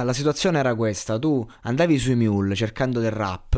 ah, la situazione era questa, tu andavi sui mule cercando del rap,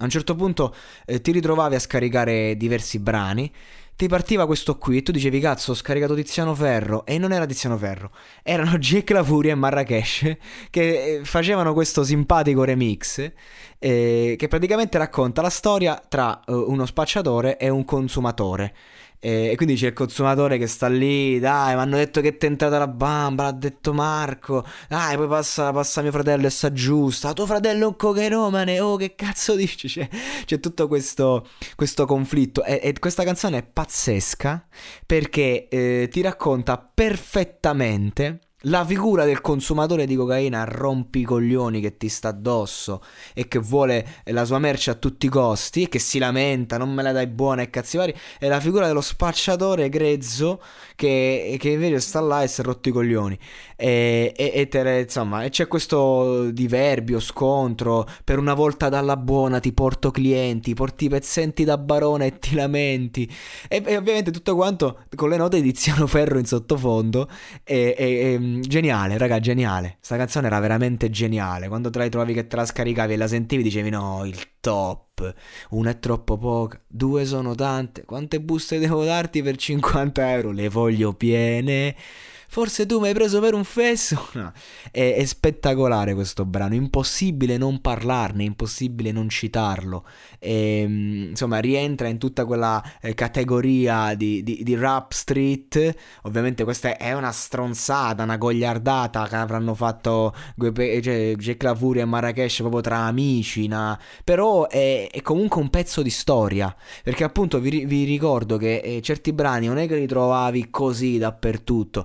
a un certo punto eh, ti ritrovavi a scaricare diversi brani, ti partiva questo qui e tu dicevi cazzo ho scaricato Tiziano Ferro. E non era Tiziano Ferro, erano Jake La Furia e Marrakesh che eh, facevano questo simpatico remix eh, che praticamente racconta la storia tra uh, uno spacciatore e un consumatore. E, quindi c'è il consumatore che sta lì, dai, mi hanno detto che è tentata la bamba, l'ha detto Marco, dai, poi passa, passa mio fratello e sa giusta, tuo fratello è un cocainomane, oh che cazzo dici? C'è, c'è tutto questo, questo conflitto e, e, questa canzone è pazzesca perché eh, ti racconta perfettamente la figura del consumatore di cocaina rompicoglioni che ti sta addosso e che vuole la sua merce a tutti i costi e che si lamenta, non me la dai buona e cazzi vari, è la figura dello spacciatore grezzo che, che invece sta là e si è rotto i coglioni. E, e, e te, insomma, c'è questo diverbio, scontro, per una volta dalla buona ti porto clienti, porti i pezzenti da barone e ti lamenti. E, e ovviamente tutto quanto con le note di Tiziano Ferro in sottofondo. e Ehm, geniale, raga, geniale. Sta canzone era veramente geniale. Quando te la trovavi che te la scaricavi e la sentivi, dicevi: No, il top. Una è troppo poca, due sono tante. Quante buste devo darti per 50 euro? Le voglio piene forse tu mi hai preso per un fesso. No. È, è, spettacolare questo brano, impossibile non parlarne, impossibile non citarlo. E, ehm, insomma, rientra in tutta quella eh, categoria di, di, di, rap street. Ovviamente questa è una stronzata, una gogliardata che avranno fatto cioè, Jack La Furia e Marrakesh proprio tra amici. Una... Però è, è, comunque un pezzo di storia. Perché appunto vi, vi ricordo che eh, certi brani non è che li trovavi così dappertutto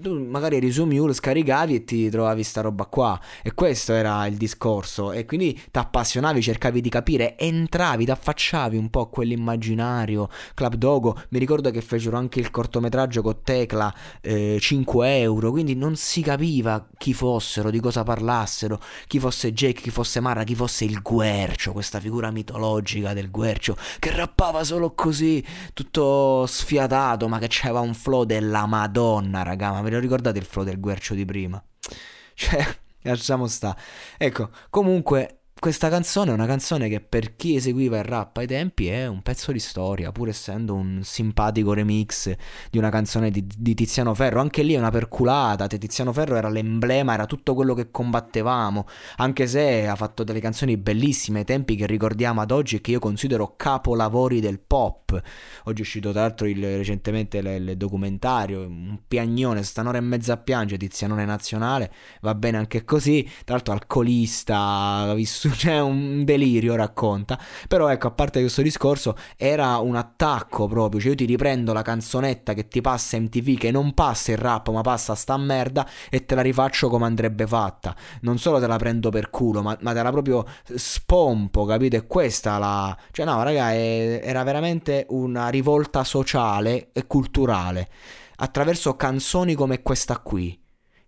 tu magari eri su Mule, scaricavi e ti trovavi sta roba qua. E questo era il discorso. E quindi ti appassionavi, cercavi di capire, entravi, ti affacciavi un po' a quell'immaginario. Club Dogo, mi ricordo che fecero anche il cortometraggio con Tecla, eh, 5 euro, quindi non si capiva chi fossero, di cosa parlassero, chi fosse Jake, chi fosse Mara, chi fosse il Guercio, questa figura mitologica del Guercio, che rappava solo così, tutto sfiatato, ma che c'aveva un flow della Madonna, raga ma ve lo ricordate il flow del guercio di prima? Cioè, lasciamo sta. Ecco, comunque questa canzone è una canzone che per chi eseguiva il rap ai tempi è un pezzo di storia, pur essendo un simpatico remix di una canzone di, di Tiziano Ferro. Anche lì è una perculata. Tiziano Ferro era l'emblema, era tutto quello che combattevamo. Anche se ha fatto delle canzoni bellissime ai tempi che ricordiamo ad oggi e che io considero capolavori del pop. Oggi è uscito tra l'altro il, recentemente il, il, documentario, un piagnone, sta un'ora e mezza a piangere, Tizianone nazionale. Va bene anche così. Tra l'altro alcolista, vissuto c'è un delirio, racconta. Però ecco, a parte questo discorso, era un attacco proprio, cioè io ti riprendo la canzonetta che ti passa MTV, che non passa il rap, ma passa sta merda, e te la rifaccio come andrebbe fatta. Non solo te la prendo per culo, ma, ma te la proprio spompo, capito? E questa la... Cioè no, raga, è, era veramente una rivolta sociale e culturale attraverso canzoni come questa qui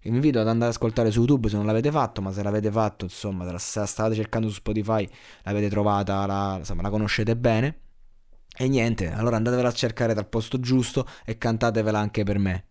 vi invito ad andare ad ascoltare su YouTube se non l'avete fatto, ma se l'avete fatto, insomma, se la state cercando su Spotify, l'avete trovata, la, insomma, la conoscete bene. E niente, allora andatevela a cercare dal posto giusto e cantatevela anche per me.